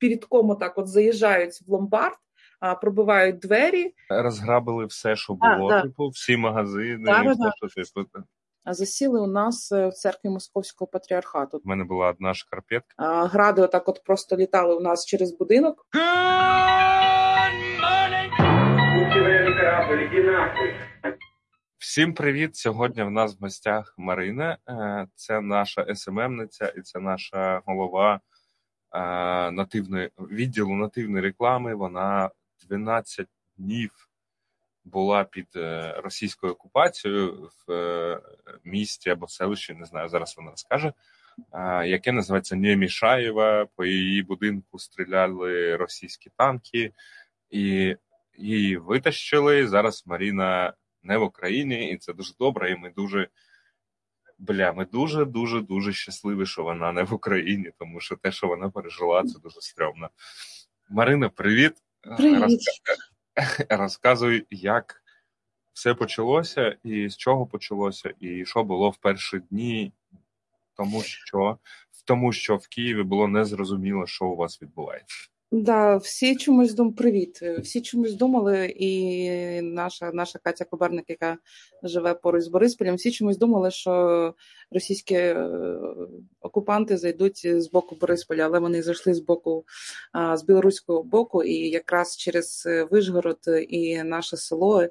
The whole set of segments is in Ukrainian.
передком так от заїжджають в ломбард, пробивають двері. Розграбили все, що було, а, типу, всі магазини, да, все, да. що. А засіли у нас е, в церкві Московського патріархату. У мене була одна шкарпетка. А, Гради отак от просто літали у нас через будинок. Всім привіт! Сьогодні в нас в гостях Марина. Е, Це наша СММниця і це наша голова нативної відділу нативної реклами. Вона 12 днів була під е, російською окупацією в місті або селищі, не знаю, зараз вона розкаже, яке називається Немішаєва. По її будинку стріляли російські танки, і її витащили. Зараз Маріна не в Україні, і це дуже добре. І ми дуже бля, ми дуже дуже дуже щасливі, що вона не в Україні, тому що те, що вона пережила, це дуже стрьомно. Марина, привіт. Привіт. Розка... Розказуй, як все почалося, і з чого почалося, і що було в перші дні, тому що в тому, що в Києві було незрозуміло, що у вас відбувається. Да, всі чомусь дум привіт. Всі чомусь думали, і наша наша Катя Коберник, яка живе поруч з Борисполем, всі чомусь думали, що російські е, окупанти зайдуть з боку Борисполя, але вони зайшли з боку з білоруського боку, і якраз через Вишгород і наше село.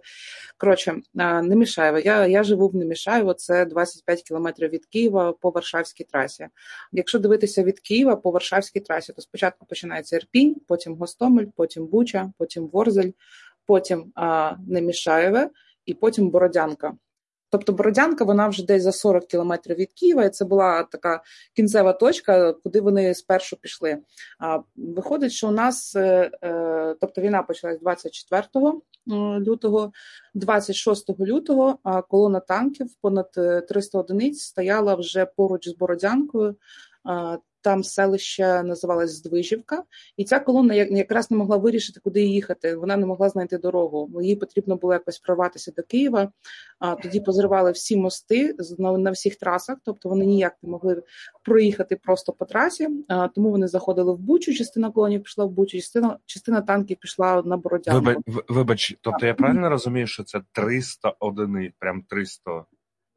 Коротше, Немішаєво. Я я живу в Немішаєво, це 25 кілометрів від Києва по Варшавській трасі. Якщо дивитися від Києва по Варшавській трасі, то спочатку починається Ірпінь, потім Гостомель, потім Буча, потім Ворзель, потім а, Немішаєве і потім Бородянка. Тобто Бородянка, вона вже десь за 40 кілометрів від Києва, і це була така кінцева точка, куди вони спершу пішли. А виходить, що у нас, е, е, тобто війна почалась 24 лютого, 26 лютого, а колона танків понад 300 е, одиниць стояла вже поруч з Бородянкою. Там селище називалось Здвижівка, і ця колона якраз не могла вирішити, куди їхати. Вона не могла знайти дорогу. Їй потрібно було якось прорватися до Києва. А тоді позривали всі мости на, всіх трасах, тобто вони ніяк не могли проїхати просто по трасі. А, Тому вони заходили в Бучу. Частина колонів пішла в Бучу, частина частина танків пішла на Бородянку. Вибач, вибач, тобто я правильно розумію, що це 300 одиниць, прям 300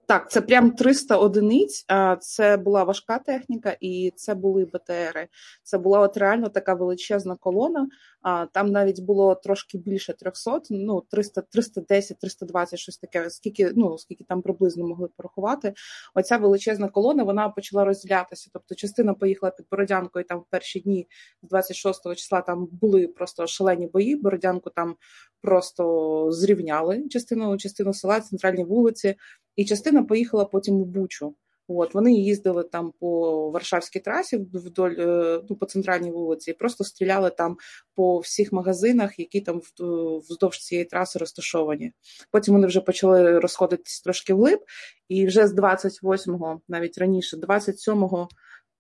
так, це прям 300 одиниць. Це була важка техніка, і це були БТРи. Це була от реально така величезна колона. Там навіть було трошки більше 300, ну 300, 310, 320, щось таке. Скільки ну скільки там приблизно могли порахувати. Оця величезна колона вона почала розділятися. Тобто, частина поїхала під Бородянкою. Там в перші дні з 26 числа там були просто шалені бої. Бородянку там просто зрівняли частину частину села, центральні вулиці, і частина поїхала потім у Бучу. От вони їздили там по Варшавській трасі вдоль е, ну, по центральній вулиці, і просто стріляли там по всіх магазинах, які там вздовж цієї траси розташовані. Потім вони вже почали розходитись трошки вглиб, і вже з 28-го, навіть раніше, 27-го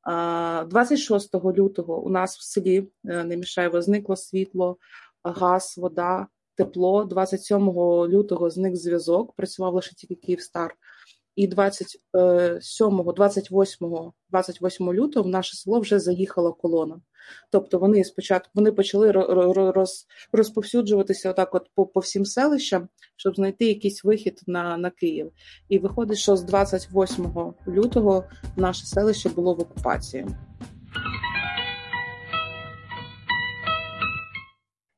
26 лютого у нас в селі е, Немішаєво зникло світло, газ, вода, тепло. 27 лютого зник зв'язок, працював лише тільки Київстар. І 27, 28, 28 лютого в наше село вже заїхала колона. Тобто вони спочатку вони почали роз, розповсюджуватися отак от по, по всім селищам, щоб знайти якийсь вихід на на Київ. І виходить, що з 28 лютого наше селище було в окупації.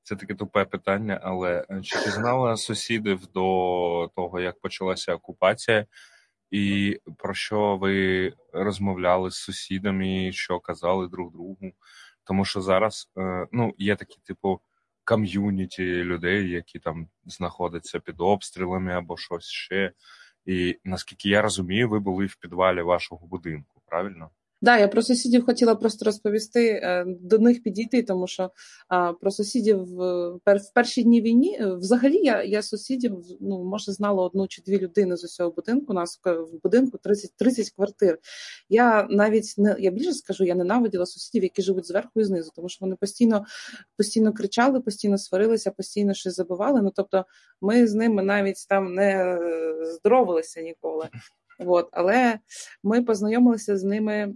Це таке тупе питання, але е, чи ти знала сусідів до того, як почалася окупація, і про що ви розмовляли з сусідами, що казали друг другу? Тому що зараз е, ну, є такі, типу, ком'юніті людей, які там знаходяться під обстрілами або щось ще. І наскільки я розумію, ви були в підвалі вашого будинку, правильно? Да, я про сусідів хотіла просто розповісти е, до них підійти, тому що про сусідів в перші дні війні е, взагалі я я сусідів ну може знала одну чи дві людини з усього будинку. У нас в будинку 30 30 квартир. Я навіть не я більше скажу, я ненавиділа сусідів, які живуть зверху і знизу, тому що вони постійно постійно кричали, постійно сварилися, постійно щось забивали. Ну тобто, ми з ними навіть там не здоровилися ніколи. От, але ми познайомилися з ними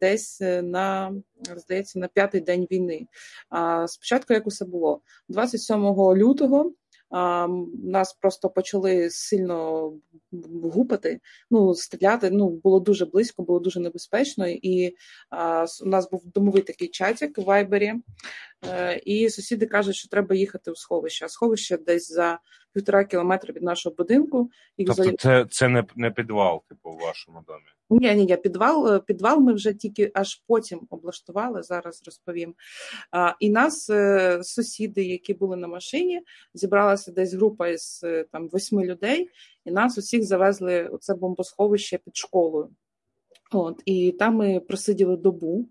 десь на здається на п'ятий день війни. А спочатку як усе було 27 лютого. А, Нас просто почали сильно гупати, ну стріляти. Ну було дуже близько, було дуже небезпечно. І а, у нас був домовий такий чатик в Вайбері, е, і сусіди кажуть, що треба їхати у сховище. А сховище десь за півтора кілометра від нашого будинку. І тобто взагалі... це це не не підвал, типу, у вашому домі? Ні, ні, ні, підвал е, підвал ми вже тільки аж потім облаштували. Зараз розповім. А, І нас е, сусіди, які були на машині, зібралася десь група із е, там восьми людей, і нас усіх завезли у це бомбосховище під школою. От і там ми просиділи добу.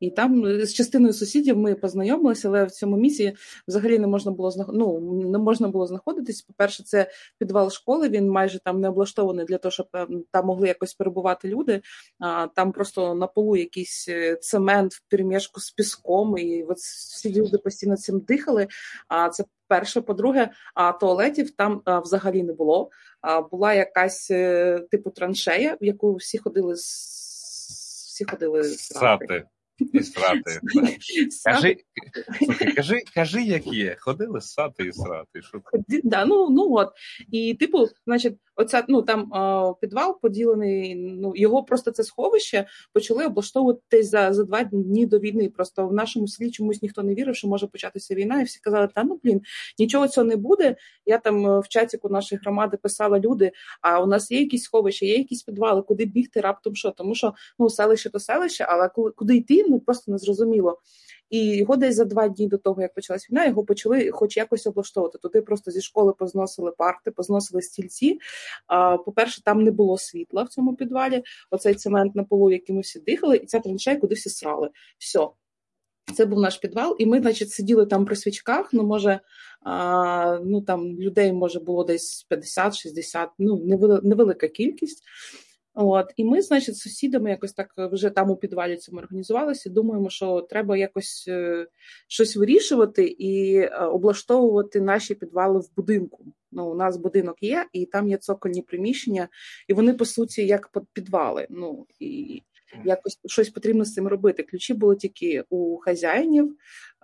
І там е, з частиною сусідів ми познайомилися, але в цьому місці взагалі не можна було ну, не можна було знаходитись. По-перше, це підвал школи. Він майже там не облаштований для того, щоб ем, там могли якось перебувати люди. А там просто на полу якийсь е, цемент в перемішку з піском, і от всі люди постійно цим дихали. А це перше. По-друге, а туалетів там а, взагалі не було. А була якась е, типу траншея, в яку всі ходили всі ходили срати. І срати. Кажи, слухай, кажи, кажи, як є. Ходили сати і срати. Що? Да, ну, ну от. І, типу, значить, оця ну там о, підвал поділений. Ну його просто це сховище почали облаштовувати за за два дні до війни. Просто в нашому селі чомусь ніхто не вірив, що може початися війна, і всі казали, та ну блін, нічого цього не буде. Я там е, в чатіку нашої громади писала люди. А у нас є якісь сховища, є якісь підвали, куди бігти раптом що, тому що ну селище то селище, але коли куди йти, ну просто не зрозуміло. І його десь за два дні до того, як почалась війна, його почали хоч якось облаштовувати. Туди просто зі школи позносили парти, позносили стільці. По-перше, там не було світла в цьому підвалі. Оцей цемент на полу, яким ми всі дихали, і ця траншея, куди всі срали. Все. Це був наш підвал, і ми, значить, сиділи там при свічках. Ну, може, а, ну там людей може було десь 50-60, ну невелика кількість. От і ми, значить, з сусідами якось так е, вже там у підвалі цьому організувалися. Думаємо, що треба якось е, щось вирішувати і е, облаштовувати наші підвали в будинку. Ну, у нас будинок є, і там є цокольні приміщення, і вони по суті як підвали. Ну і якось щось потрібно з цим робити. Ключі були тільки у хазяїнів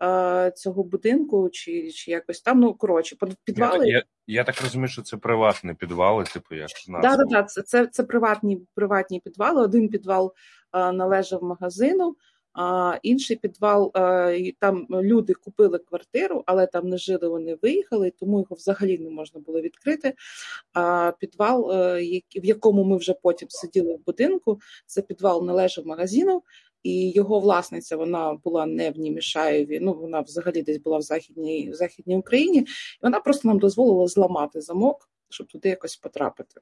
е, цього будинку, чи чи якось там. Ну коротше, підвали. Я, я, я так розумію, що це приватні підвали, типу як Так, так, так, це це, це приватні приватні підвали. Один підвал е, належав магазину. А інший підвал там люди купили квартиру, але там не жили. Вони виїхали, тому його взагалі не можна було відкрити. А підвал, е, в якому ми вже потім сиділи в будинку, це підвал належав магазину. І його власниця вона була не в Німішаєві, ну вона взагалі десь була в західній в західній Україні, і вона просто нам дозволила зламати замок, щоб туди якось потрапити.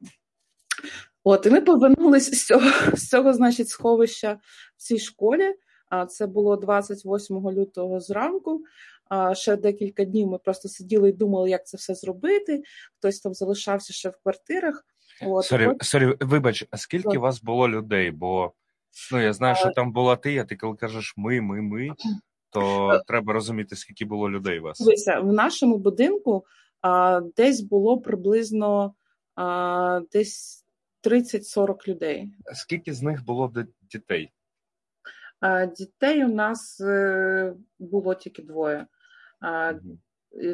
От, і ми повернулися з цього, з цього, значить, сховища в цій школі. Це було 28 лютого зранку. Ще декілька днів ми просто сиділи і думали, як це все зробити. Хтось там залишався ще в квартирах. От. Sorry, сорі, вибач, а скільки вас було людей? Бо ну я знаю, що там була ти, а ти коли кажеш ми, ми, ми, то е. треба розуміти, скільки було людей у вас. Дивися, в нашому будинку а, десь було приблизно а, десь 30-40 людей. Скільки з них було дітей? Дітей у нас е, було тільки двоє.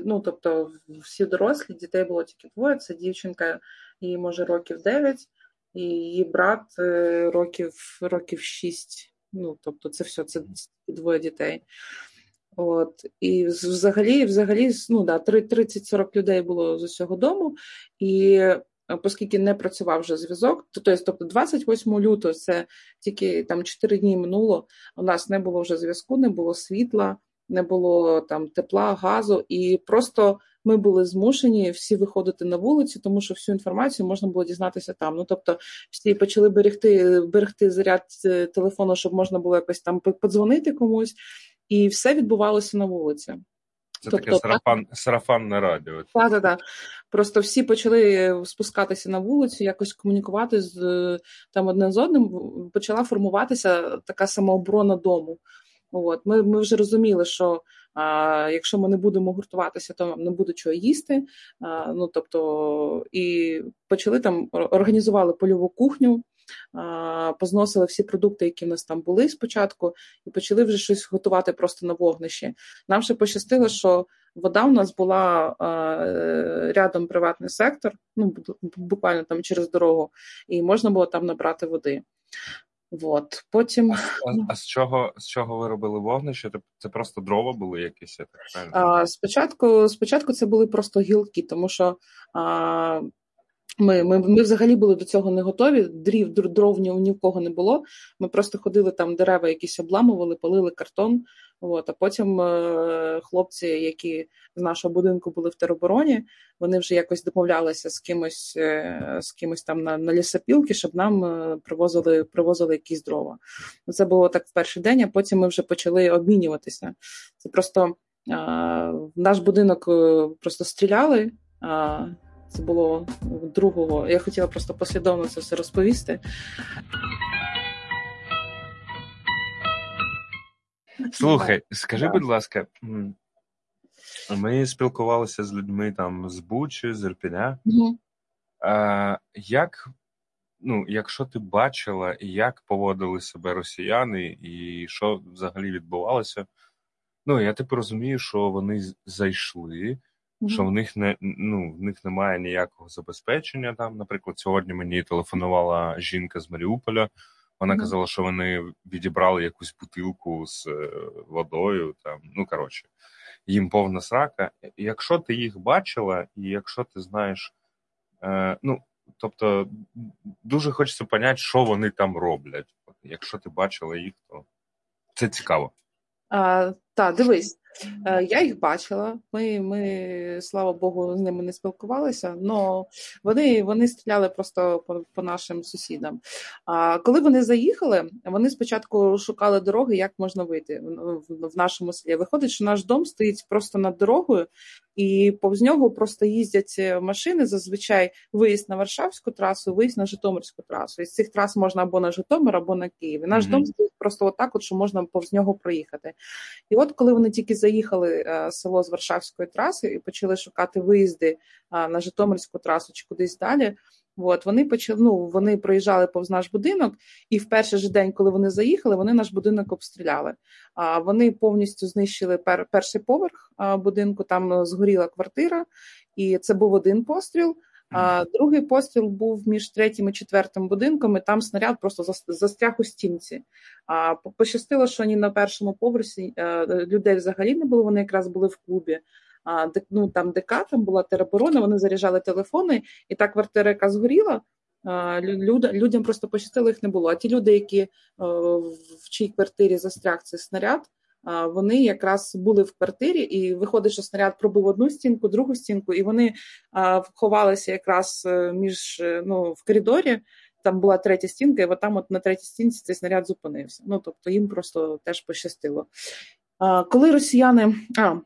Ну, тобто, всі дорослі, дітей було тільки двоє. Це дівчинка, їй може років 9, і її брат е, років років 6. Ну, тобто, це все, це двоє дітей. От, І взагалі, взагалі, ну да, 30-40 людей було з усього дому, і оскільки не працював вже зв'язок, то тобто 28 лютого це тільки там 4 дні минуло. У нас не було вже зв'язку, не було світла, не було там тепла, газу, і просто ми були змушені всі виходити на вулицю, тому що всю інформацію можна було дізнатися там. Ну тобто, всі почали берегти берегти заряд е, телефону, щоб можна було якось там подзвонити комусь, і все відбувалося на вулиці. Це тобто, таке сарафан, сарафанне радіо. Так, так, так. Просто всі почали спускатися на вулицю, якось комунікувати з там одне з одним. Почала формуватися така самооборона дому. От Ми ми вже розуміли, що А якщо ми не будемо гуртуватися, то не буде чого їсти. А, ну тобто, і почали там організували польову кухню. Позносили всі продукти, які в нас там були спочатку, і почали вже щось готувати просто на вогнищі. Нам ще пощастило, що вода у нас була рядом приватний сектор, ну буквально там через дорогу, і можна було там набрати води. Вот. Потім... А, а, а з чого з чого ви робили вогнище? Це просто дрова були якісь? так А, Спочатку спочатку це були просто гілки, тому що а, ми ми, ми взагалі були до цього не готові. Дрів дров ні, в кого не було. Ми просто ходили там, дерева якісь обламували, палили картон. От, А потім е, хлопці, які з нашого будинку були в теробороні, вони вже якось домовлялися з кимось е, з кимось там на на лісопілки, щоб нам е, привозили привозили якісь дрова. Це було так в перший день, а потім ми вже почали обмінюватися. Це просто е, в наш будинок е, просто стріляли. Це було другого. Я хотіла просто послідовно це все розповісти. Слухай, скажи, будь ласка, ми спілкувалися з людьми там з Бучі, з Ірпіня. Угу. А, Як, ну, якщо ти бачила, як поводили себе росіяни, і що взагалі відбувалося? Ну, я типу розумію, що вони зайшли. Що в них не ну, в них немає ніякого забезпечення. Там, наприклад, сьогодні мені телефонувала жінка з Маріуполя. Вона mm-hmm. казала, що вони відібрали якусь бутилку з е, водою. Там, ну коротше, їм повна срака. Якщо ти їх бачила, і якщо ти знаєш, е, ну тобто дуже хочеться поняти, що вони там роблять. Якщо ти бачила їх, то це цікаво. А, Так, дивись, Е, я їх бачила. Ми, ми, слава Богу, з ними не спілкувалися, але вони вони стріляли просто по, по нашим сусідам. А коли вони заїхали, вони спочатку шукали дороги, як можна вийти в, в нашому селі. Виходить, що наш дом стоїть просто над дорогою, і повз нього просто їздять е, машини. Зазвичай виїзд на Варшавську трасу, виїзд на Житомирську трасу. Із цих трас можна або на Житомир, або на Київ. І Наш mm-hmm. дом стоїть просто отак, от що можна повз нього проїхати. І от коли вони тільки заїхали е, село з Варшавської траси і почали шукати виїзди на Житомирську трасу чи кудись далі. От вони почали, ну, вони проїжджали повз наш будинок, і в перший же день, коли вони заїхали, вони наш будинок обстріляли. А вони повністю знищили пер, перший поверх будинку. Там згоріла квартира, і це був один постріл. А другий постріл був між третім і четвертим будинком, і там снаряд просто застряг у стінці. А пощастило, що ні на першому поверсі е, людей взагалі не було. Вони якраз були в клубі. А ну там ДК, там була тероборона, вони заряджали телефони, і та квартира, яка згоріла. Люд, людям просто пощастило, їх не було. А ті люди, які е, в чій квартирі застряг цей снаряд, вони якраз були в квартирі, і виходить, що снаряд пробив одну стінку, другу стінку, і вони ховалися якраз е, між е, ну, в коридорі. Там була третя стінка, і от там от на третій стінці цей снаряд зупинився. Ну тобто їм просто теж пощастило. Коли росіяни. А,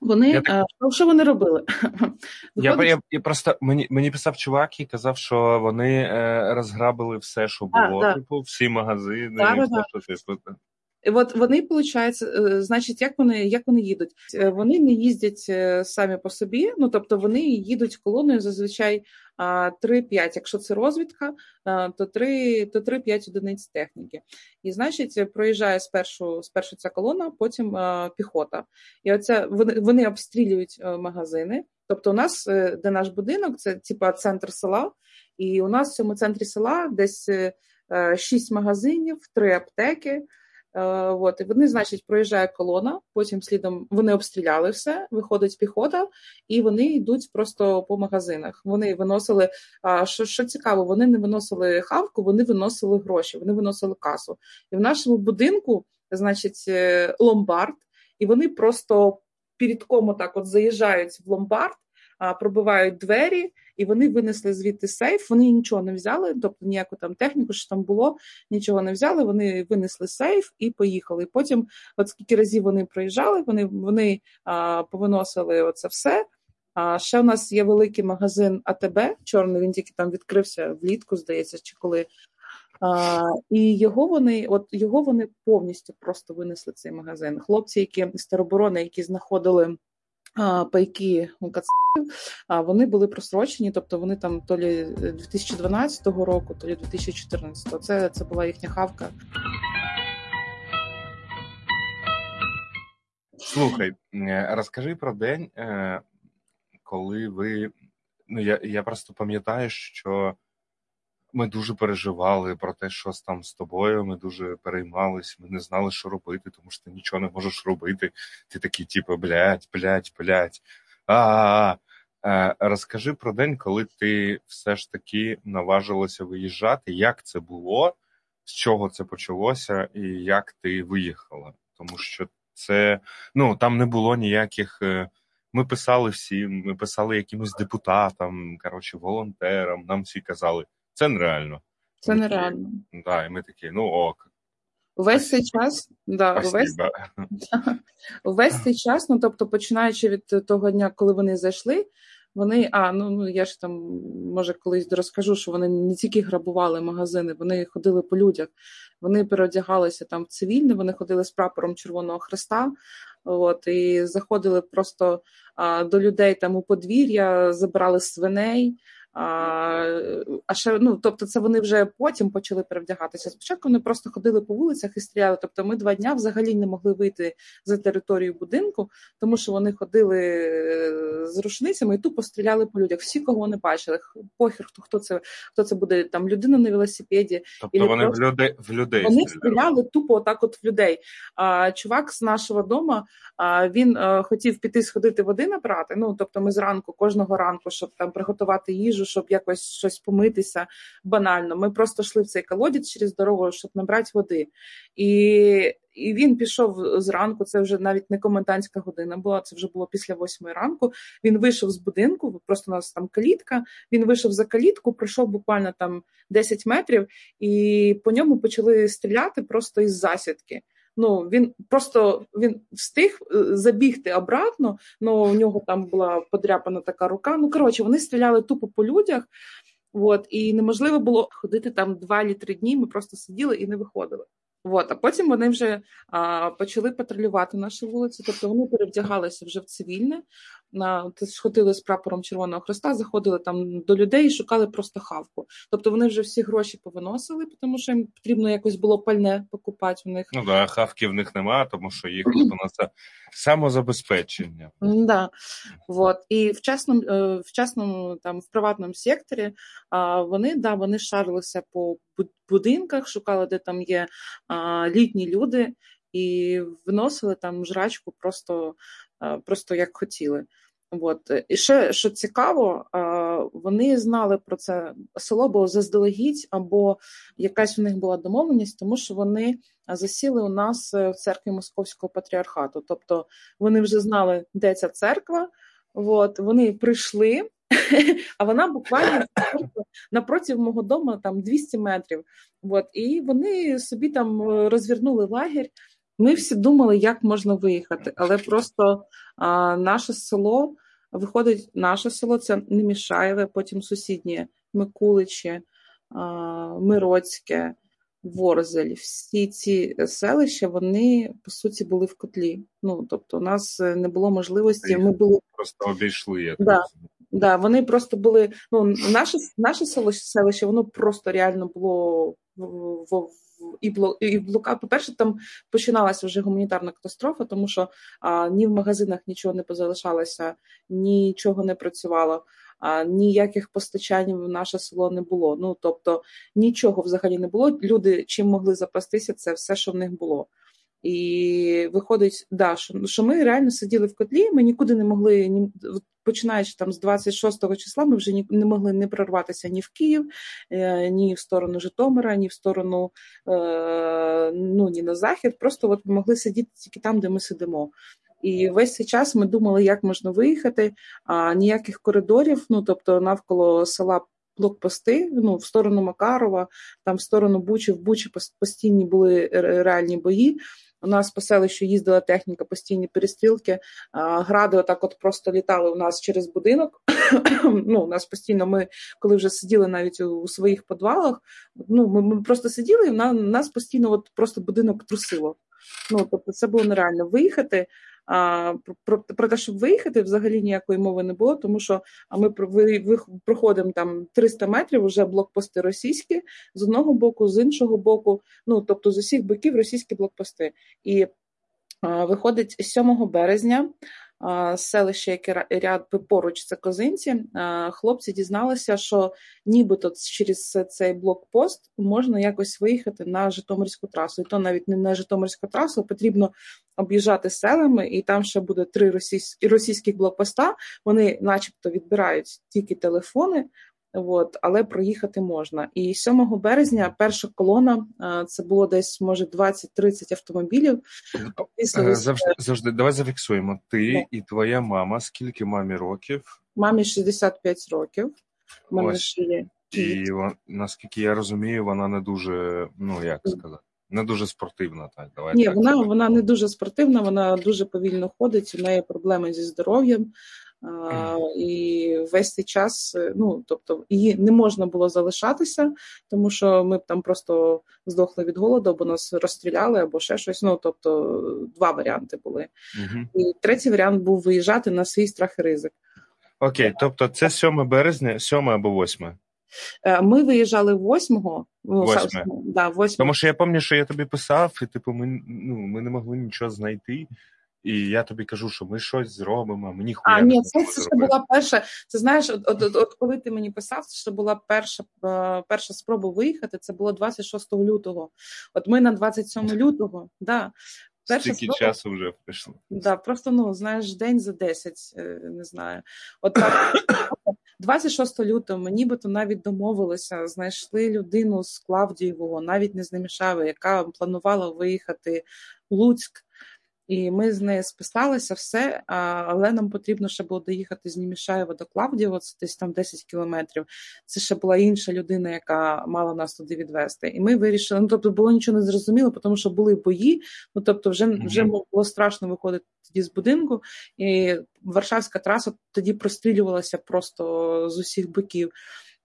вони я так... що вони робили? Я я, я просто мені мені писав чувак і казав, що вони е, розграбили все, що було. А, типу, всі магазини, да, все, да. що типу. От вони виходить, е, значить, як вони як вони їдуть? Е, вони не їздять е, самі по собі, ну тобто вони їдуть колоною зазвичай 3-5. Якщо це розвідка, то 3 то 3-5 одиниць техніки. І значить, проїжджає спершу спершу ця колона, потім піхота. І оце вони вони обстрілюють магазини. Тобто, у нас де наш будинок, це типа центр села, і у нас в цьому центрі села десь 6 магазинів, 3 аптеки. Е, от, і вони, значить, проїжджає колона, потім слідом вони обстріляли все, виходить піхота, і вони йдуть просто по магазинах. Вони виносили, що що цікаво, вони не виносили хавку, вони виносили гроші, вони виносили касу. І в нашому будинку, значить, е, ломбард, і вони просто передком так от заїжджають в ломбард, пробивають двері, і вони винесли звідти сейф. Вони нічого не взяли, тобто ніяку там техніку, що там було, нічого не взяли. Вони винесли сейф і поїхали. Потім, от скільки разів вони проїжджали, вони вони а, повиносили оце все. А ще у нас є великий магазин АТБ, чорний він тільки там відкрився влітку, здається, чи коли А, І його вони, от його вони повністю просто винесли цей магазин. Хлопці, які з тероборони, які знаходили пайки у кацапів, а вони були просрочені, тобто вони там то лі 2012 року, то лі 2014. Це, Це була їхня хавка. Слухай, розкажи про день, е, коли ви. Ну, я я просто пам'ятаю, що ми дуже переживали про те, що там з тобою. Ми дуже переймались, ми не знали, що робити, тому що ти нічого не можеш робити. Ти такий, типу, блядь, блядь, блядь. А, е, Розкажи про день, коли ти все ж таки наважилася виїжджати. Як це було, з чого це почалося, і як ти виїхала? Тому що це ну там не було ніяких. Е, ми писали всім, ми писали якимось депутатам, коротше, волонтерам. Нам всі казали, це нереально. Це нереально. Да, і ми такі, ну ок. Увесь цей час, да, увесь, увесь цей час, ну тобто, починаючи від того дня, коли вони зайшли, вони, а ну ну я ж там може колись розкажу, що вони не тільки грабували магазини, вони ходили по людях, вони переодягалися там в цивільне, вони ходили з прапором Червоного Христа. От і заходили просто а, до людей там у подвір'я, забирали свиней. А ще ну, тобто, це вони вже потім почали перевдягатися. Спочатку вони просто ходили по вулицях і стріляли. Тобто, ми два дня взагалі не могли вийти за територію будинку, тому що вони ходили е, з рушницями і тупо стріляли по людях. Всі, кого вони бачили. Похер, хто хто це хто це буде там людина на велосипеді. Тобто вони просто... в людей в людей вони стріляли, тупо отак, от в людей. А чувак з нашого дому а, він а, е, хотів піти сходити води набрати. Ну тобто, ми зранку, кожного ранку, щоб там приготувати їжу їжу, щоб якось щось помитися банально. Ми просто йшли в цей колодязь через дорогу, щоб набрати води. І і він пішов зранку. Це вже навіть не комендантська година була. Це вже було після восьмої ранку. Він вийшов з будинку. Просто у нас там калітка. Він вийшов за калітку, пройшов буквально там 10 метрів, і по ньому почали стріляти просто із засідки. Ну він просто він встиг е, забігти обратно. Ну у нього там була подряпана така рука. Ну коротше, вони стріляли тупо по людях. От, і неможливо було ходити там два літри три дні. Ми просто сиділи і не виходили. От, а потім вони вже а, почали патрулювати наші вулиці, тобто вони перевдягалися вже в цивільне, на ходили з прапором Червоного Христа, заходили там до людей і шукали просто хавку. Тобто вони вже всі гроші повиносили, тому що їм потрібно якось було пальне покупати в них. Ну да, хавки в них немає, тому що їх на це самозабезпечення. Да. Вот. І в частному, е, в частному там в приватному секторі вони да, вони шарилися по будинках, шукали, де там є літні люди. І виносили там жрачку просто просто як хотіли. От. І ще що цікаво, вони знали про це село було заздалегідь, або якась у них була домовленість, тому що вони засіли у нас в церкві Московського патріархату. Тобто вони вже знали, де ця церква. От. Вони прийшли, а вона буквально напроти мого дому там 200 метрів. От. І вони собі там розвернули лагерь. Ми всі думали, як можна виїхати, але просто а, наше село виходить, наше село це Немішаєве, потім сусіднє Микуличі, Мироцьке, Ворзель. Всі ці селища вони по суті були в котлі. Ну тобто, у нас не було можливості. Ми були просто обійшли. Я да, да, вони просто були. Ну наше наше селище, воно просто реально було в, в і в Лука, по-перше, там починалася вже гуманітарна катастрофа, тому що а, ні в магазинах нічого не позалишалося, нічого не працювало, а, ніяких постачань в наше село не було. Ну тобто нічого взагалі не було. Люди чим могли запастися, це все, що в них було. І виходить, да, що що ми реально сиділи в котлі, ми нікуди не могли ні починаючи там з 26 числа, ми вже ні, не могли не прорватися ні в Київ, е, ні в сторону Житомира, ні в сторону е, ну ні на захід. Просто от могли сидіти тільки там, де ми сидимо. І весь цей час ми думали, як можна виїхати, а ніяких коридорів, ну тобто навколо села. Блокпости ну в сторону Макарова, там в сторону Бучі, в Бучі постійні були реальні бої. У нас по селищу їздила техніка, постійні перестрілки. Гради отак от просто літали у нас через будинок. ну, У нас постійно ми, коли вже сиділи навіть у своїх підвалах, ну, ми, ми просто сиділи, і на нас постійно от просто будинок трусило. Ну, тобто, це було нереально виїхати. А, Про про те, щоб виїхати, взагалі ніякої мови не було, тому що ми проходимо там 300 метрів вже блокпости російські з одного боку, з іншого боку, ну тобто з усіх боків російські блокпости. І а, виходить 7 березня селище, яке ряд поруч це козинці, хлопці дізналися, що нібито через цей блокпост можна якось виїхати на Житомирську трасу. І то навіть не на Житомирську трасу потрібно об'їжджати селами, і там ще буде три російські російських блокпоста. Вони, начебто, відбирають тільки телефони. От, але проїхати можна. І 7 березня перша колона це було десь може 20-30 автомобілів. Е, завжди завжди давай зафіксуємо. Ти yeah. і твоя мама. Скільки мамі років? Мамі 65 років. Ось. ще є. І наскільки я розумію, вона не дуже, ну як сказати, не дуже спортивна. Так, давай ні, так вона вона не дуже спортивна, вона дуже повільно ходить. У неї проблеми зі здоров'ям. І весь цей час, е, ну тобто, її не можна було залишатися, тому що ми б там просто здохли від голоду, або нас розстріляли, або ще щось. Ну тобто, два варіанти були. Угу. І третій варіант був виїжджати на свій страх і ризик. Окей, тобто це 7 березня, 7 або 8? Е, ми виїжджали 8-го. 8. Да, 8. Тому що я пам'ятаю, що я тобі писав, і типу, ми ну, ми не могли нічого знайти. І я тобі кажу, що ми щось зробимо. Мені хуя А ні, це це ще була перша. Це знаєш, от, от, от, от коли ти мені писав, це ще була перша е, перша спроба виїхати. Це було 26 лютого. От ми на 27 лютого, да. Перша Стільки спроба, часу вже прийшло. Да, просто ну знаєш, день за 10, е, не знаю. От так. 26 лютого ми нібито навіть домовилися, знайшли людину з Клавдієвого, навіть не з Немішави, яка планувала виїхати в Луцьк. І ми з нею списалися все, але нам потрібно ще було доїхати з Німішаєва до Клавдієва, це десь там 10 кілометрів. Це ще була інша людина, яка мала нас туди відвести. І ми вирішили, ну тобто було нічого не зрозуміло, тому що були бої. Ну тобто, вже вже було страшно виходити тоді з будинку, і Варшавська траса тоді прострілювалася просто з усіх боків.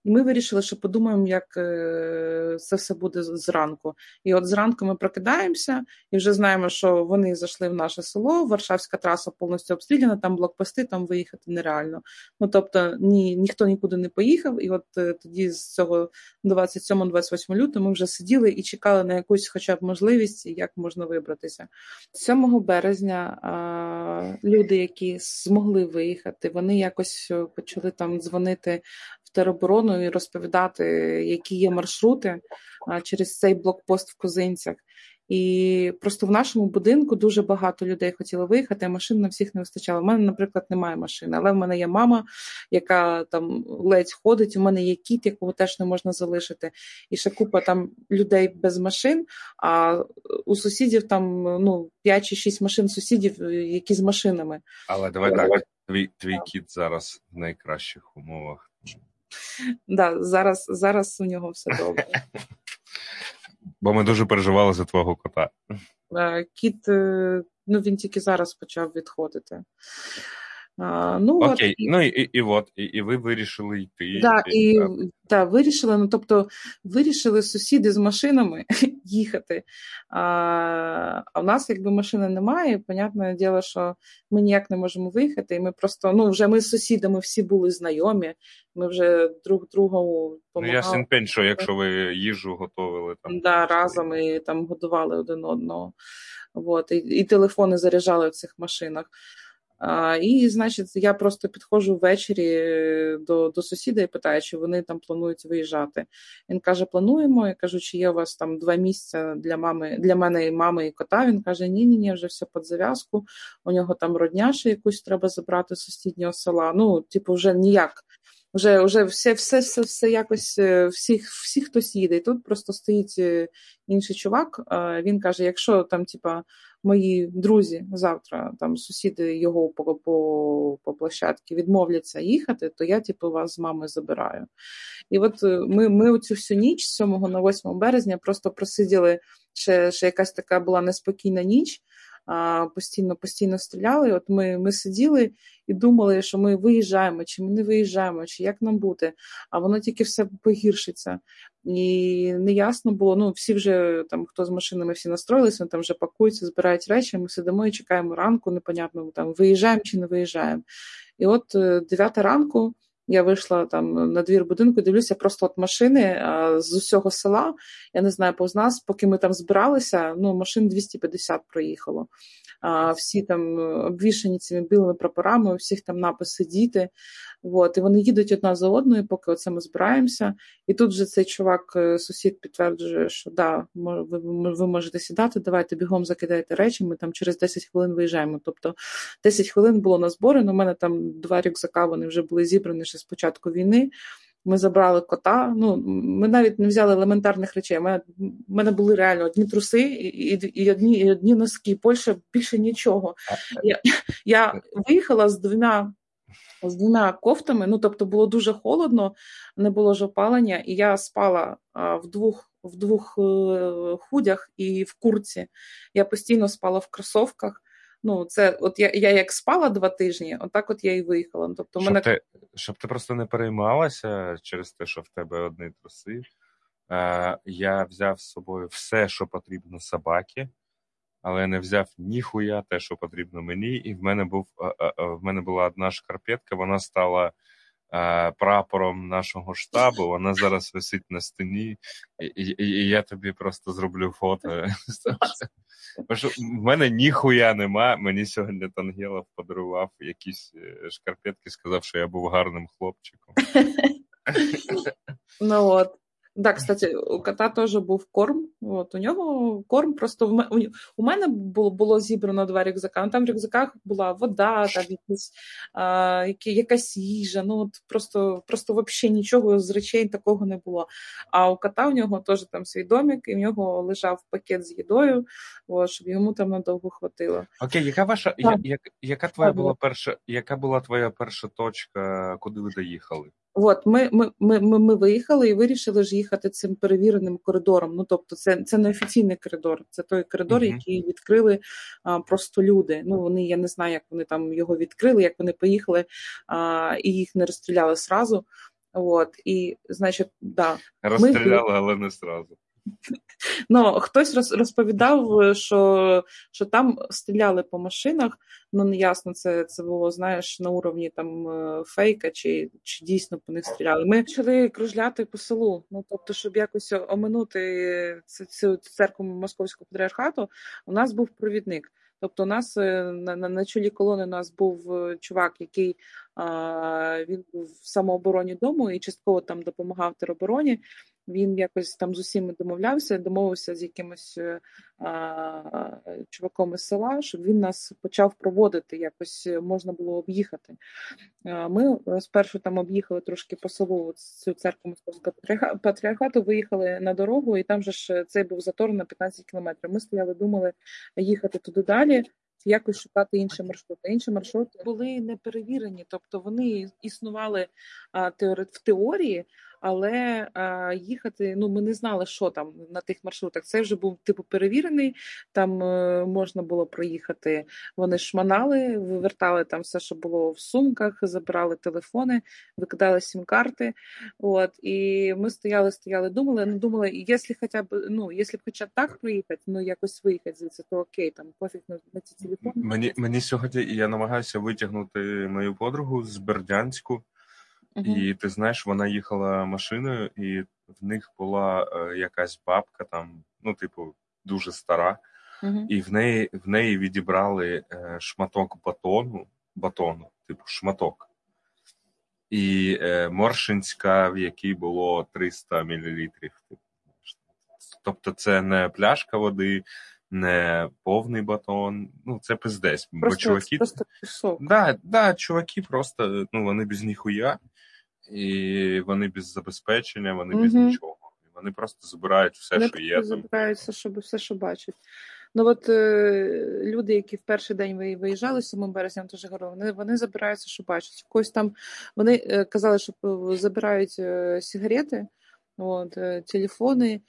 І ми вирішили, що подумаємо, як е, це все буде зранку. І от зранку ми прокидаємося і вже знаємо, що вони зайшли в наше село. Варшавська траса повністю обстріляна, там блокпости, там виїхати нереально. Ну тобто ні, ніхто нікуди не поїхав. І от е, тоді з цього 27-28 лютого ми вже сиділи і чекали на якусь, хоча б можливість, як можна вибратися. 7 березня а, люди, які змогли виїхати, вони якось е, почали там дзвонити в тероборону і розповідати, які є маршрути через цей блокпост в Козинцях. І просто в нашому будинку дуже багато людей хотіло виїхати, а машин на всіх не вистачало. У мене, наприклад, немає машини, але в мене є мама, яка там ледь ходить. У мене є кіт, якого теж не можна залишити. І ще купа там людей без машин. А у сусідів там ну 5 чи 6 машин сусідів, які з машинами. Але давай так, твій твій кіт зараз в найкращих умовах. Да, Зараз зараз у нього все добре. Бо ми дуже переживали за твого кота. Е, кіт, е, ну він тільки зараз почав відходити. А, ну, Окей, от, ну і і, і от, і, і ви вирішили йти. Да, і, і да, вирішили, ну тобто вирішили сусіди з машинами їхати. А а в нас якби машини немає, понятне діло, що ми ніяк не можемо виїхати. І ми просто, ну вже ми з сусідами всі були знайомі, ми вже друг другу допомагали. Ну, ясен пень, що якщо ви їжу готували там. Да, разом і там годували один одного. От, і, і телефони заряджали в цих машинах. І, значить, я просто підходжу ввечері е, до до сусіда і питаю, чи вони там планують виїжджати. Він каже: Плануємо. Я кажу, чи є у вас там два місця для мами, для мене і мами і кота. Він каже: Ні, ні, ні, вже все під зав'язку. У нього там родня ще якусь треба забрати з сусіднього села. Ну, типу, вже ніяк. Вже вже все все, все, все якось е, всіх, всіх хтось їде. І тут просто стоїть е, інший чувак. Він каже: якщо там, типа, мої друзі завтра, там сусіди його по по, по площадці відмовляться їхати, то я типу вас з мамою забираю. І от е, ми ми оцю всю ніч, з 7 на 8 березня, просто просиділи ще, ще якась така була неспокійна ніч постійно постійно стріляли. От ми ми сиділи і думали, що ми виїжджаємо, чи ми не виїжджаємо, чи як нам бути. А воно тільки все погіршиться. І неясно було. Ну, всі вже там, хто з машинами всі настроїлися, там вже пакуються, збирають речі. Ми сидимо і чекаємо ранку, непонятно там виїжджаємо чи не виїжджаємо. І от 9 е, ранку. Я вийшла там на двір будинку, дивлюся, просто от машини з усього села. Я не знаю, повз нас, поки ми там збиралися, ну машин 250 проїхало. Всі там обвішані цими білими прапорами, у всіх там написи діти. От, і вони їдуть одна за одною, поки оце ми збираємося. І тут вже цей чувак, е, сусід, підтверджує, що да, ви, ви можете сідати, давайте бігом закидайте речі. Ми там через 10 хвилин виїжджаємо. Тобто 10 хвилин було на збори. У мене там два рюкзака вони вже були зібрані ще з початку війни. Ми забрали кота. Ну ми навіть не взяли елементарних речей. У мене, мене були реально одні труси і і, і одні і одні носки. Польща більше нічого. Я я виїхала з двома з двома кофтами. Ну тобто було дуже холодно, не було ж опалення, і я спала а, в двох в двох е, худях і в курці. Я постійно спала в кросовках. Ну, це от я я як спала два тижні, отак от я і виїхала. Тобто, щоб, мене... ти, щоб ти просто не переймалася через те, що в тебе одні труси. Е, Я взяв з собою все, що потрібно собаки, але не взяв ніхуя те, що потрібно мені. І в мене був в мене була одна шкарпетка, вона стала е, прапором нашого штабу. Вона зараз висить на стіні, і, і, і я тобі просто зроблю фото. в мене ніхуя нема. Мені сьогодні Тангелов подарував якісь е, шкарпетки, сказав, що я був гарним хлопчиком. Ну от. Да, кстати, у кота теж був корм. От у нього корм просто в у мене було було зібрано два рюкзака. Ну, там в рюкзаках була вода, там якісь а, які, якась їжа. Ну от просто просто взагалі нічого з речей такого не було. А у кота у нього теж там свій домик, і в нього лежав пакет з їдою, от, щоб йому там надовго хватило. Окей, яка ваша я, я, яка твоя була перша? Яка була твоя перша точка, куди ви доїхали? От ми ми, ми, ми, виїхали і вирішили ж їхати цим перевіреним коридором. Ну тобто, це це не офіційний коридор, це той коридор, uh-huh. який відкрили а, просто люди. Ну вони я не знаю, як вони там його відкрили, як вони поїхали а, і їх не розстріляли сразу. От і значить, да розстріляли, ми... але не сразу. Ну, Хтось розповідав, що що там стріляли по машинах, ну не ясно, це це було, знаєш, на уровні там е, фейка, чи чи дійсно по них стріляли. Ми почали кружляти по селу. Ну тобто, щоб якось оминути цю церкву московського патріархату, у нас був провідник. Тобто, у нас е, на на, на чолі колони у нас був е, чувак, який а, він був в самообороні дому і частково там допомагав теробороні. Він якось там з усіми домовлявся, домовився з якимось е, а, чуваком із села, щоб він нас почав проводити, якось можна було об'їхати. Ми спершу там об'їхали трошки по селу цю церкву московського патріархату, виїхали на дорогу, і там же ж цей був затор на 15 кілометрів. Ми стояли, думали їхати туди далі. Якось шукати інші маршрути. Інші маршрути були не перевірені, тобто вони існували а, в теорії, але а, їхати ну ми не знали, що там на тих маршрутах. Це вже був типу перевірений. Там е, можна було проїхати. Вони шманали, вивертали там все, що було в сумках, забирали телефони, викидали сім-карти. От і ми стояли, стояли, думали. Ну думали, якщо хоча б ну, якщо б хоча б так проїхати, ну якось виїхати звідси, то окей, там пофіг на, на ці телефони. Мені мені сьогодні я намагаюся витягнути мою подругу з Бердянську. І ти знаєш, вона їхала машиною, і в них була е, якась бабка, там, ну, типу, дуже стара, uh і в неї в неї відібрали е, шматок батону, батону, типу, шматок. І е, Моршинська, в якій було 300 мл. Типу, тобто, це не пляшка води, не повний батон. Ну, це пиздець. Просто, бо чуваки... просто пісок. Да, да, чуваки просто ну, вони без ніхуя і вони без забезпечення, вони угу. без нічого. Вони просто забирають все, вони що є. Забирають все, що все, що бачать. Ну от е, люди, які в перший день виїжджали 7 березня, теж говорили, вони вони забираються, що бачать. Когось там вони е, казали, що забирають е, сигарети, от, е, телефони,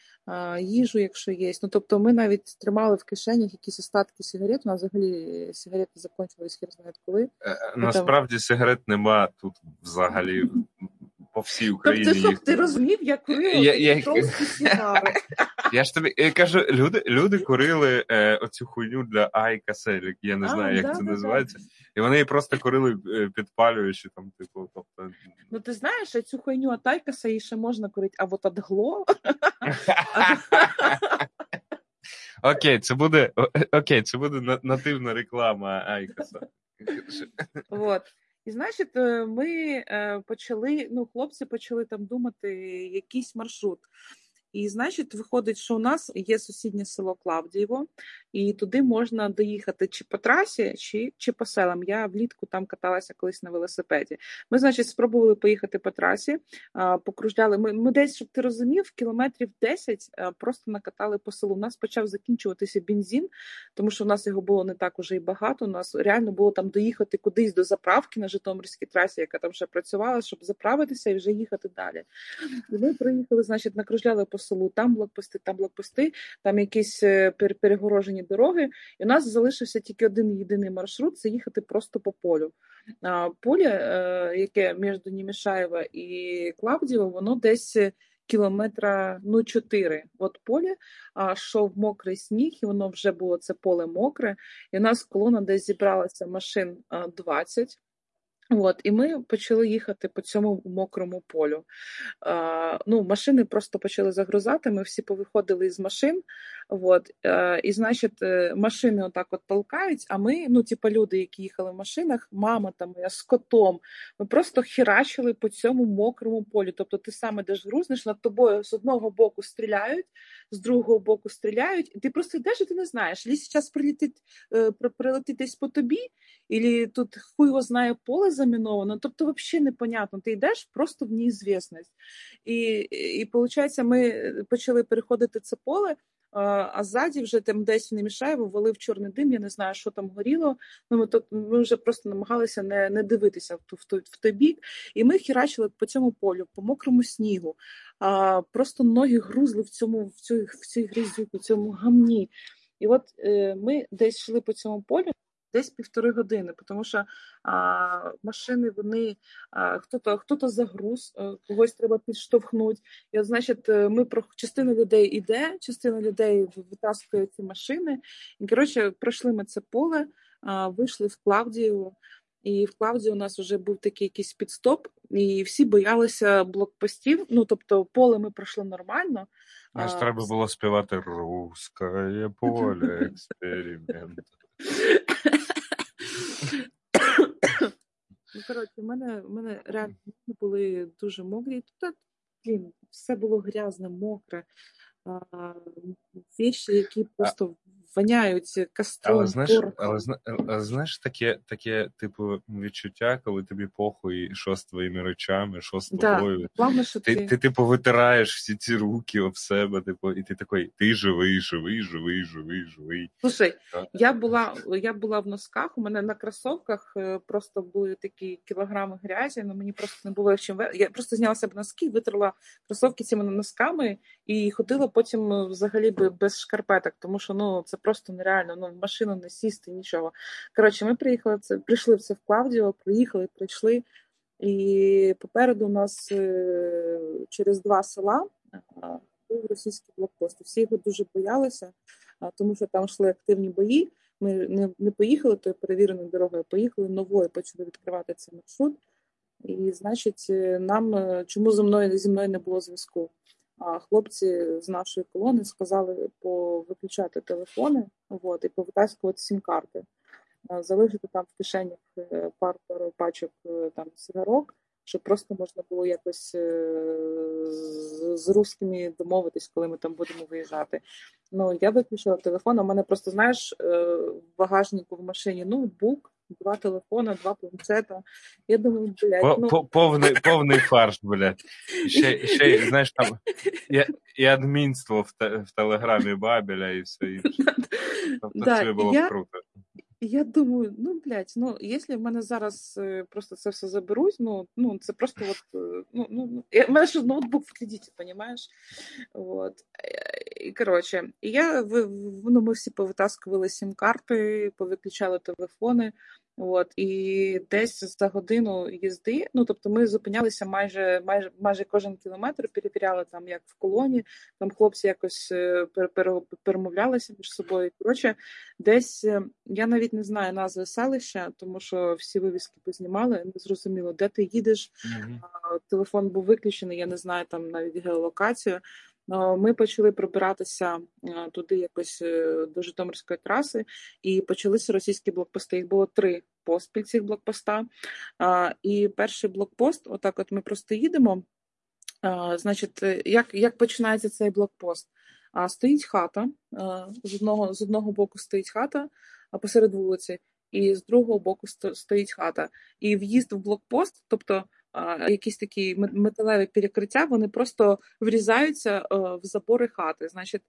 їжу, якщо є. Ну тобто, ми навіть тримали в кишенях якісь остатки сигарет. У нас взагалі сигарети закінчились, хер знає коли. Е, е, насправді сигарет нема тут взагалі по всій Україні. Тобто, щоб ти розумів, я курила я, я... сігари. Я ж тобі я кажу, люди люди курили е, оцю хуйню для Айкаса, я не знаю, а, як да, це да, називається. Да. І вони її просто курили е, підпалюючи там, типу, тобто. Ну ти знаєш, цю хуйню от Айкаса її ще можна курити, а от от гло. Окей, це буде окей, це буде нативна реклама Айкаса. Вот. І, значить, е, ми е, почали, ну, хлопці почали там думати якийсь маршрут. І, значить, виходить, що у нас є сусіднє село Клавдієво, і туди можна доїхати чи по трасі, чи чи по селам. Я влітку там каталася колись на велосипеді. Ми, значить, спробували поїхати по трасі, покружляли. Ми ми десь, щоб ти розумів, кілометрів 10 просто накатали по селу. У нас почав закінчуватися бензин, тому що у нас його було не так уже і багато. У нас реально було там доїхати кудись до заправки на Житомирській трасі, яка там ще працювала, щоб заправитися і вже їхати далі. І Ми приїхали, значить, накружляли по селу, там блокпости, там блокпости, там якісь е, перегорожені дороги. І у нас залишився тільки один єдиний маршрут це їхати просто по полю. Поле, е, яке між Німішаєва і Клавдіво, воно десь. Кілометра ну чотири от поле, а йшов мокрий сніг, і воно вже було це поле мокре. І у нас колона десь зібралася машин 20. От, І ми почали їхати по цьому мокрому полю. А, ну, Машини просто почали загрузати, ми всі повиходили із машин. От, е, І, значить, е, машини отак от толкають, а ми, ну, типу, люди, які їхали в машинах, мама там моя з котом, ми просто хірачили по цьому мокрому полю. Тобто ти сам ідеш грузнеш, над тобою з одного боку стріляють, з другого боку стріляють, і ти просто йдеш, і ти не знаєш, лі зараз прилетить, е, прилетить десь по тобі, і тут хуй його знає поле заміновано. Тобто, взагалі непонятно. Ти йдеш просто в неізвісність. І, і, виходить, ми почали переходити це поле. А ззаді вже там десь не мішає, ввалив чорний дим, я не знаю, що там горіло. Ну, Ми то, ми вже просто намагалися не не дивитися в, в, в, той бік. І ми хірачили по цьому полю, по мокрому снігу. А, Просто ноги грузли в цьому, в цій в цій грязю, в цьому гамні. І от е, ми десь йшли по цьому полю десь півтори години, тому що а, машини вони а, хто-то хто-то загруз, е, когось треба підштовхнути. І от, значить, е, ми про частина людей іде, частина людей витаскує ці машини. І коротше, пройшли ми це поле, а, вийшли в Клавдію. І в Клавді у нас вже був такий якийсь підстоп, і всі боялися блокпостів. Ну тобто, поле ми пройшли нормально. Аж треба було співати русське поле експеримент. Ну, коротше, в мене в мене реально були дуже мокрі. Тут блін, все було грязне, мокре. Віші, які просто воняють кастром. Але знаєш, але, але знаєш таке, таке, типу, відчуття, коли тобі похуй, що з твоїми речами, що з тобою. Да, що ти, ти, ти, типу, витираєш всі ці руки об себе, типу, і ти такий, ти живий, живий, живий, живий, живий. Слушай, я була я була в носках, у мене на кросовках е, просто були такі кілограми грязі, але мені просто не було чим. Я просто зняла себе носки, витерла кросовки цими носками і ходила потім е, взагалі без шкарпеток, тому що ну це просто нереально. Ну, в машину не сісти, нічого. Коротше, ми приїхали це, прийшли в це в Клавдіо, приїхали, прийшли. І попереду у нас е, через два села був російський блокпост. Всі його дуже боялися, тому що там йшли активні бої. Ми не не поїхали тою перевіреною дорогою, поїхали новою, почали відкривати цей маршрут. І, значить, е, нам чому зі мною зі мною не було зв'язку? Хлопці з нашої колони сказали повиключати телефони от, і повитаскувати сім-карти, залишити там в кишенях е, пару пачок е, там сигарок, щоб просто можна було якось е, з, з русскими домовитись, коли ми там будемо виїжджати. Ну я виключила телефон. У мене просто знаєш в багажнику в машині ноутбук, два телефони, два планшета. Я думаю, блядь, ну... повний повний фарш, блядь. Ще, ще знаєш, там і, і адмінство в, те, в телеграмі Бабеля і все інше. Тобто да, це було б круто. Я думаю, ну блядь, ну якщо в мене зараз е, просто це все заберуть, ну ну це просто от, е, ну, ну, ну в мене ж ноутбук в кредиті, розумієш? Вот. І коротше, я ну, ми всі повитаскували сім-карти, повиключали телефони. От і десь за годину їзди. Ну тобто, ми зупинялися майже майже майже кожен кілометр, перевіряли там, як в колоні. Там хлопці якось е, перемовлялися між собою. Коротше, десь е, я навіть не знаю назви селища, тому що всі вивіски познімали. Не зрозуміло, де ти їдеш. Mm-hmm. Телефон був виключений. Я не знаю там навіть геолокацію. Ми почали пробиратися туди якось е, до Житомирської траси, і почалися російські блокпости. Їх було три поспіль цих блокпоста. І перший блокпост, отак, от ми просто їдемо. Значить, е, як як починається цей блокпост? А стоїть хата з одного з одного боку стоїть хата, посеред вулиці, і з другого боку стоїть хата. І в'їзд в блокпост, тобто якісь такі металеві перекриття, вони просто врізаються е, в забори хати. Значить,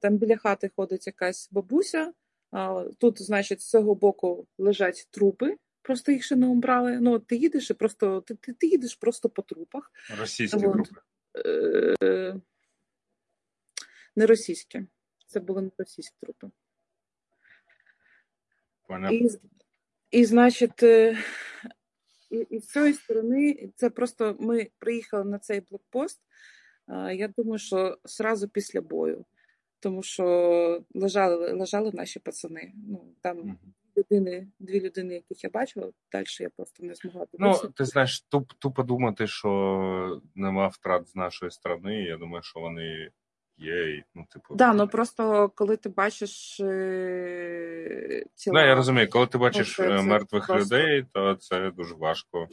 там біля хати ходить якась бабуся. Тут, значить, з цього боку лежать трупи. Просто їх ще не обрали. Ну, ти їдеш і просто ти, ти, ти їдеш просто по трупах. Російські трупи. Е, не російські. Це були не російські трупи. Понятно. І, і, значить, е, і, і з цієї сторони, це просто ми приїхали на цей блокпост. Я думаю, що зразу після бою, тому що лежали лежали наші пацани. Ну там людини, дві людини, яких я бачила, далі я просто не змогла дивитися. Ну, ти знаєш, туп, тупо думати, що нема втрат з нашої сторони. Я думаю, що вони є. Ну, типу, да, ну просто коли ти бачиш е, тіла... Да, я розумію, коли ти бачиш це, мертвих це людей, то це дуже важко.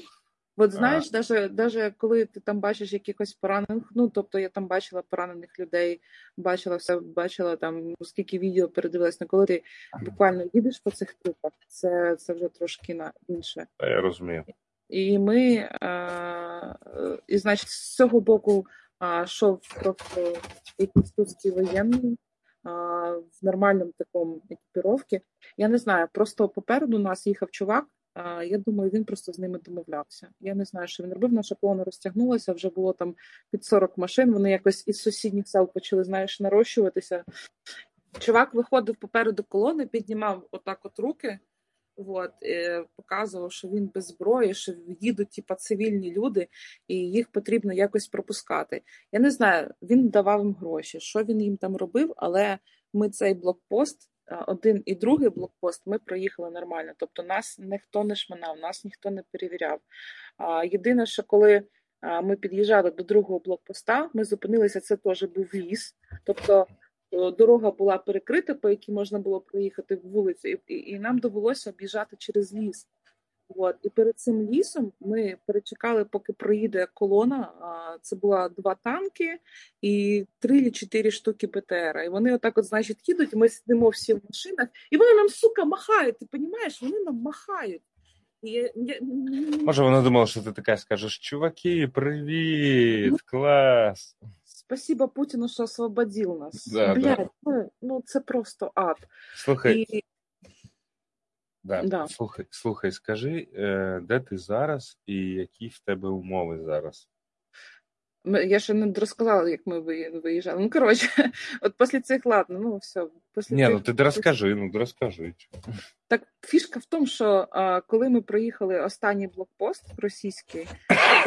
От знаєш, даже, даже коли ти там бачиш якихось поранених, ну тобто я там бачила поранених людей, бачила все, бачила там скільки відео передивилась, але коли ти буквально їдеш по цих трупах, це це вже трошки на інше. Я розумію. І ми, е, і значить, з цього боку йшов просто якийсь воєнний в нормальному такому екіпіровці. Я не знаю, просто попереду нас їхав чувак. Я думаю, він просто з ними домовлявся. Я не знаю, що він робив. Наша колона розтягнулася, вже було там під 40 машин. Вони якось із сусідніх сел почали, знаєш, нарощуватися. Чувак виходив попереду колони, піднімав отак от руки. От, е, показував, що він без зброї, що їдуть типа цивільні люди, і їх потрібно якось пропускати. Я не знаю, він давав їм гроші, що він їм там робив, але ми цей блокпост, один і другий блокпост, ми проїхали нормально. Тобто нас ніхто не шминав, нас ніхто не перевіряв. Єдине, що коли ми під'їжджали до другого блокпоста, ми зупинилися, це теж був ліс. Тобто дорога була перекрита, по якій можна було проїхати в вулицю, і, і нам довелося об'їжджати через ліс. От. І перед цим лісом ми перечекали, поки проїде колона. Це була два танки і три чи чотири штуки БТР. І вони отак, от, значить, їдуть. Ми сидимо всі в машинах, і вони нам сука махають. Ти розумієш? Вони нам махають. І я, я... Може, вона думала, що ти така скажеш: чуваки, привіт, клас. Спасибо Путіну, що освободив нас. Да, Блядь, да. Ну, ну це просто ад. Слухай, І... да, да. слухай, слухай, скажи, е, де ти зараз і які в тебе умови зараз? Я ще не розказала, як ми виїжджали. Ну, коротше, от після цих ладно, ну все. Після Ні, цих... ну ти розкажи, ну розкажи. Так фішка в тому, що а, коли ми проїхали останній блокпост російський,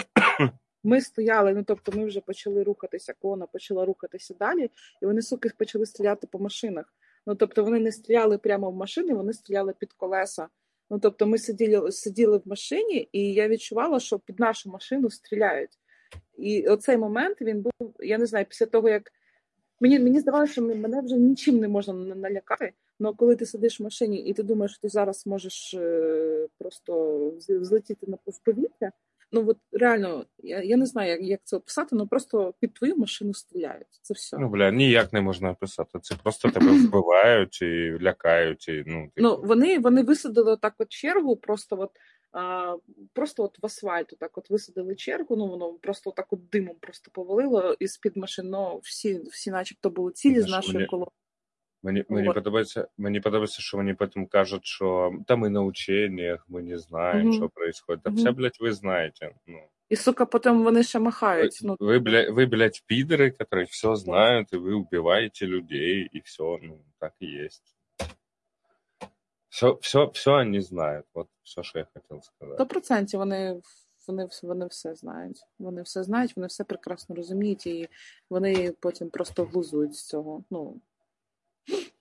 ми стояли, ну тобто ми вже почали рухатися, колона почала рухатися далі, і вони суки почали стріляти по машинах. Ну тобто вони не стріляли прямо в машини, вони стріляли під колеса. Ну тобто, ми сиділи сиділи в машині, і я відчувала, що під нашу машину стріляють. І оцей момент він був, я не знаю, після того як мені мені здавалося, що мене вже нічим не можна налякати. Але коли ти сидиш в машині і ти думаєш, що ти зараз можеш е, просто взлетіти на повітря, ну от реально, я я не знаю, як як це описати, ну просто під твою машину стріляють. Це все. Ну бля, ніяк не можна описати. Це просто тебе вбивають і лякають. І, ну, типу... ну вони вони висадили так от чергу, просто от. А, Просто от в асфальту так от висадили чергу, ну воно просто так от димом просто повалило із під машин. Ну, всі, всі начебто були цілі з нашої мені, колони. Мені мені подобається, мені подобається, що вони потім кажуть, що та ми на ученнях, ми не знаємо, угу. що відбувається. Та угу. все, блядь, ви знаєте. Ну. І, сука, потім вони ще махають. Ну. Ви, блядь, ви, блядь, підери, які все знають, і ви вбиваєте людей, і все, ну, так і є. Все, все, все вони знають. От все, що я хотів сказати. Сто процентів вони вони, вони все знають. Вони все знають, вони все прекрасно розуміють, і вони потім просто глузують з цього. Ну,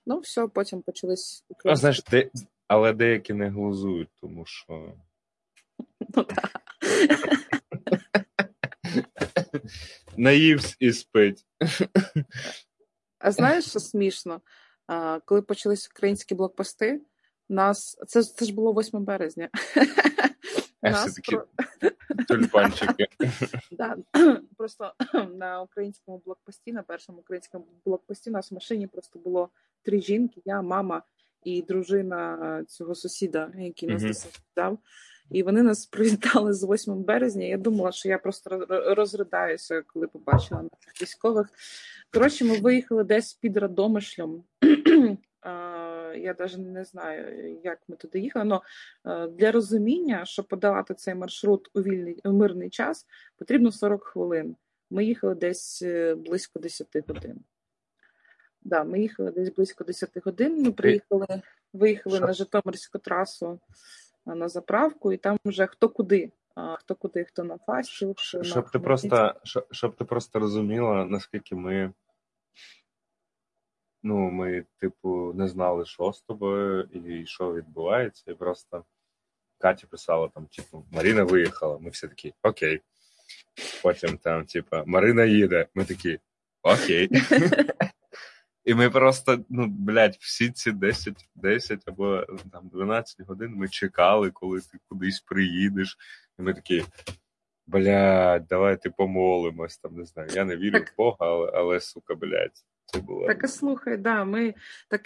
Ну, все, потім почались українські. А знаєш, де... але деякі не глузують, тому що. Ну так. Наївсь і спить. А знаєш, що смішно? А, Коли почались українські блокпости, нас це це ж було 8 березня. Про... Тюльпанчики. Просто на українському блокпості, на першому українському блокпості, у нас в машині просто було три жінки: я, мама і дружина цього сусіда, який нас досить І вони нас привітали з 8 березня. Я думала, що я просто розридаюся, коли побачила наших військових. Коротше, ми виїхали десь під Радомишлем. Я навіть не знаю, як ми туди їхали. але для розуміння, щоб подавати цей маршрут у вільний у мирний час, потрібно 40 хвилин. Ми їхали десь е, близько 10 годин. Да, ми їхали десь близько 10 годин. Ми приїхали, виїхали Що? на Житомирську трасу на заправку, і там вже хто куди. А хто куди, хто на фасті. Щоб на ти просто щоб, щоб ти просто розуміла, наскільки ми ну, ми, типу, не знали, що з тобою і що відбувається, і просто Катя писала там, типу, Маріна виїхала. Ми всі такі, окей. Потім там, типу, Марина їде. Ми такі, окей. І ми просто, ну, блядь, всі ці 10 10 або там 12 годин ми чекали, коли ти кудись приїдеш. І ми такі, блядь, давайте помолимось, там, не знаю. Я не вірю так. в Бога, але, але сука, блядь, це було. Так, а слухай, да, ми так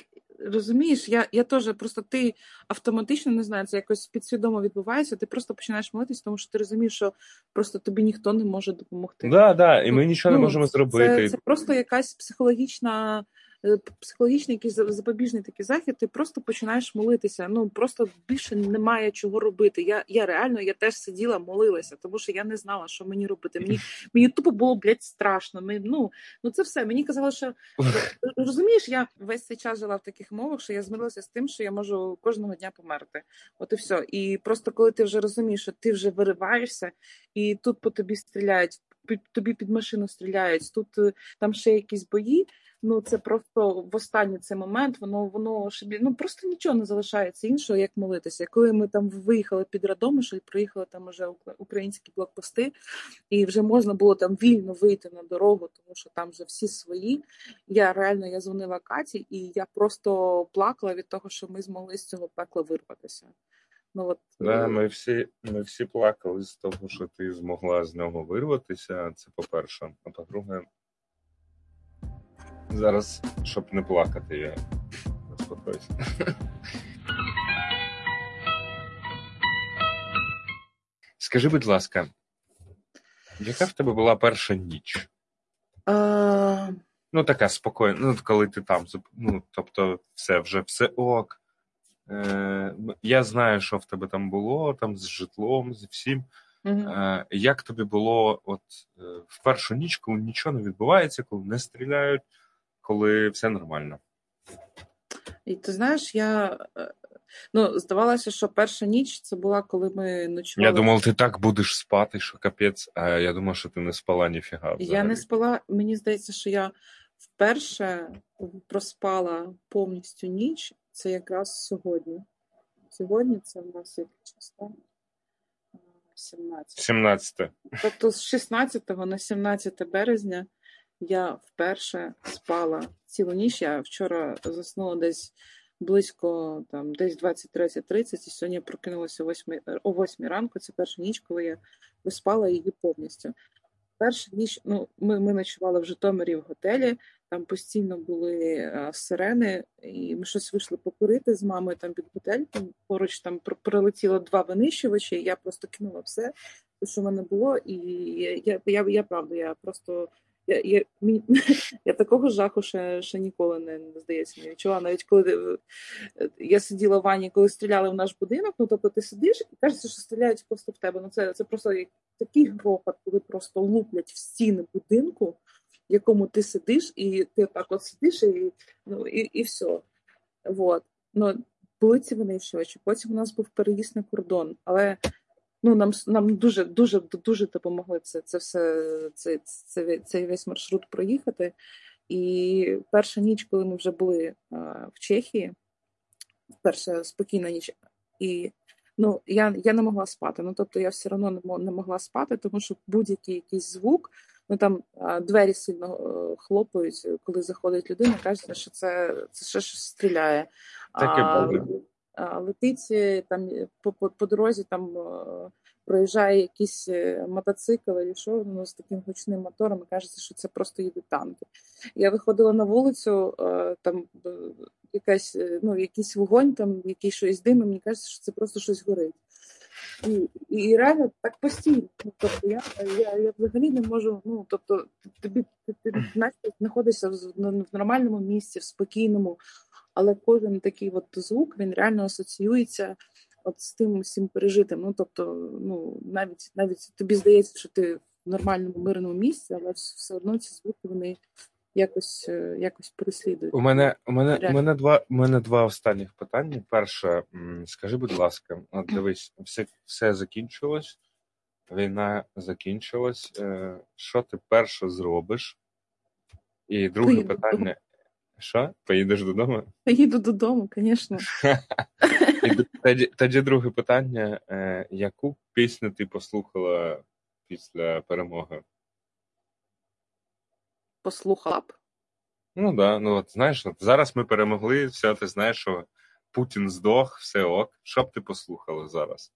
розумієш, я я теж просто ти автоматично не знаю, це якось підсвідомо відбувається. Ти просто починаєш молитись, тому що ти розумієш, що просто тобі ніхто не може допомогти. Да, да, і ми нічого ну, не можемо зробити. Це, це просто якась психологічна. Е, психологічний якийсь запобіжний такий захід, ти просто починаєш молитися. Ну просто більше немає чого робити. Я я реально я теж сиділа, молилася, тому що я не знала, що мені робити. Мені мені тупо було блядь, страшно. Ми, ну ну це все. Мені казали, що розумієш, я весь цей час жила в таких мовах, що я змирилася з тим, що я можу кожного дня померти. От і все. І просто коли ти вже розумієш, що ти вже вириваєшся, і тут по тобі стріляють, тобі під машину стріляють, тут е, там ще якісь бої ну це просто в останній цей момент воно воно ну просто нічого не залишається іншого, як молитися. Коли ми там виїхали під Радомишль, приїхали там уже українські блокпости, і вже можна було там вільно вийти на дорогу, тому що там вже всі свої. Я реально я дзвонила Каті, і я просто плакала від того, що ми змогли з цього пекла вирватися. Ну, от... Да, ми всі ми всі плакали з того, що ти змогла з нього вирватися. Це по-перше. А по-друге, Зараз, щоб не плакати, я заспокоюся. Скажи, будь ласка, яка в тебе була перша ніч? А... Ну, така спокійна, ну, коли ти там, ну, тобто, все, вже все ок. Я знаю, що в тебе там було, там з житлом, з всім. Угу. Е, Як тобі було от е, в першу ніч, коли нічого не відбувається, коли не стріляють, коли все нормально. І ти знаєш, я е, ну, здавалося, що перша ніч це була, коли ми ночували. Я думав, ти так будеш спати, що капець, а я думав, що ти не спала ніфіга. Взагалі. Я не спала, мені здається, що я вперше проспала повністю ніч. Це якраз сьогодні. Сьогодні це в нас яке число? 17. 17. Тобто з 16 на 17 березня я вперше спала цілу ніч. Я вчора заснула десь близько там десь 23.30, і сьогодні прокинулася о 8, о 8 ранку. Це перша ніч, коли я виспала її повністю. Перша ніч, ну ми ми ночували в Житомирі в готелі, там постійно були сирени, і ми щось вийшли покурити з мамою там під. Там поруч там прилетіло два винищувачі. і Я просто кинула все, що в мене було, і я я, я, я правда, я просто я я, мені, я такого жаху ще ще ніколи не, не здається, не відчула. Навіть коли е, я сиділа в ванні, коли стріляли в наш будинок, ну тобто ти сидиш і кажеться, що стріляють просто в тебе. Ну це це просто такий грохот, коли просто луплять в стіни будинку, якому ти сидиш, і ти так от сидиш, і ну, і, і все. Вот. Ну, були ці винищувачі. Потім у нас був переїзд на кордон, але ну нам нам дуже дуже дуже допомогли це це все це, це, цей весь маршрут проїхати. І перша ніч, коли ми вже були а, в Чехії, перша спокійна ніч, і ну я я не могла спати. Ну тобто я все одно не могла спати, тому що будь-який якийсь звук, ну там двері сильно хлопають, коли заходить людина, кажеться, що це це ще щось стріляє. Таке а, летить е, там е, по, по, по дорозі, там е, проїжджає якийсь мотоцикл і що ну, з таким гучним мотором, і кажеться, що це просто їдуть танки. Я виходила на вулицю, там якась, ну, якийсь вогонь, там якийсь щось дим, і мені кажеться, що це просто щось горить. І і реально так постійно. Ну, тобто я я, я взагалі не можу. Ну тобто, тобі ти, ти, ти знаходишся в, в нормальному місці, в спокійному, але кожен такий от звук він реально асоціюється от з тим всім пережитим. Ну тобто, ну навіть навіть тобі здається, що ти в нормальному мирному місці, але все одно ці звуки вони якось е, якось переслідують. У мене у мене у мене два у мене два останніх питання. Перше, скажи, будь ласка, от дивись, все все закінчилось, війна закінчилась. Е, що ти перше зробиш? І друге Поїду. питання: що? Поїдеш додому? Поїду додому, звісно. Тоді, тоді друге питання: е, яку пісню ти послухала після перемоги? Послухала б. Ну да, ну от знаєш, от зараз ми перемогли, все, ти знаєш, що Путін здох, все ок. Що б ти послухала зараз?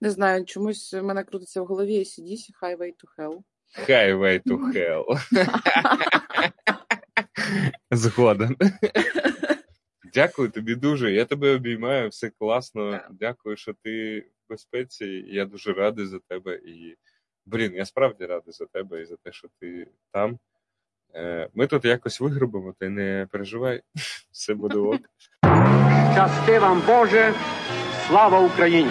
Не знаю, чомусь в мене крутиться в голові ACDC Highway to Hell. Highway to Hell. Згоден. Дякую тобі дуже. Я тебе обіймаю, все класно. Дякую, що ти в безпеці. Я дуже радий за тебе. І, блін, я справді радий за тебе і за те, що ти там. Е, ми тут якось вигрубимо, ти не переживай, все буде ок. Щасти вам, Боже, слава Україні!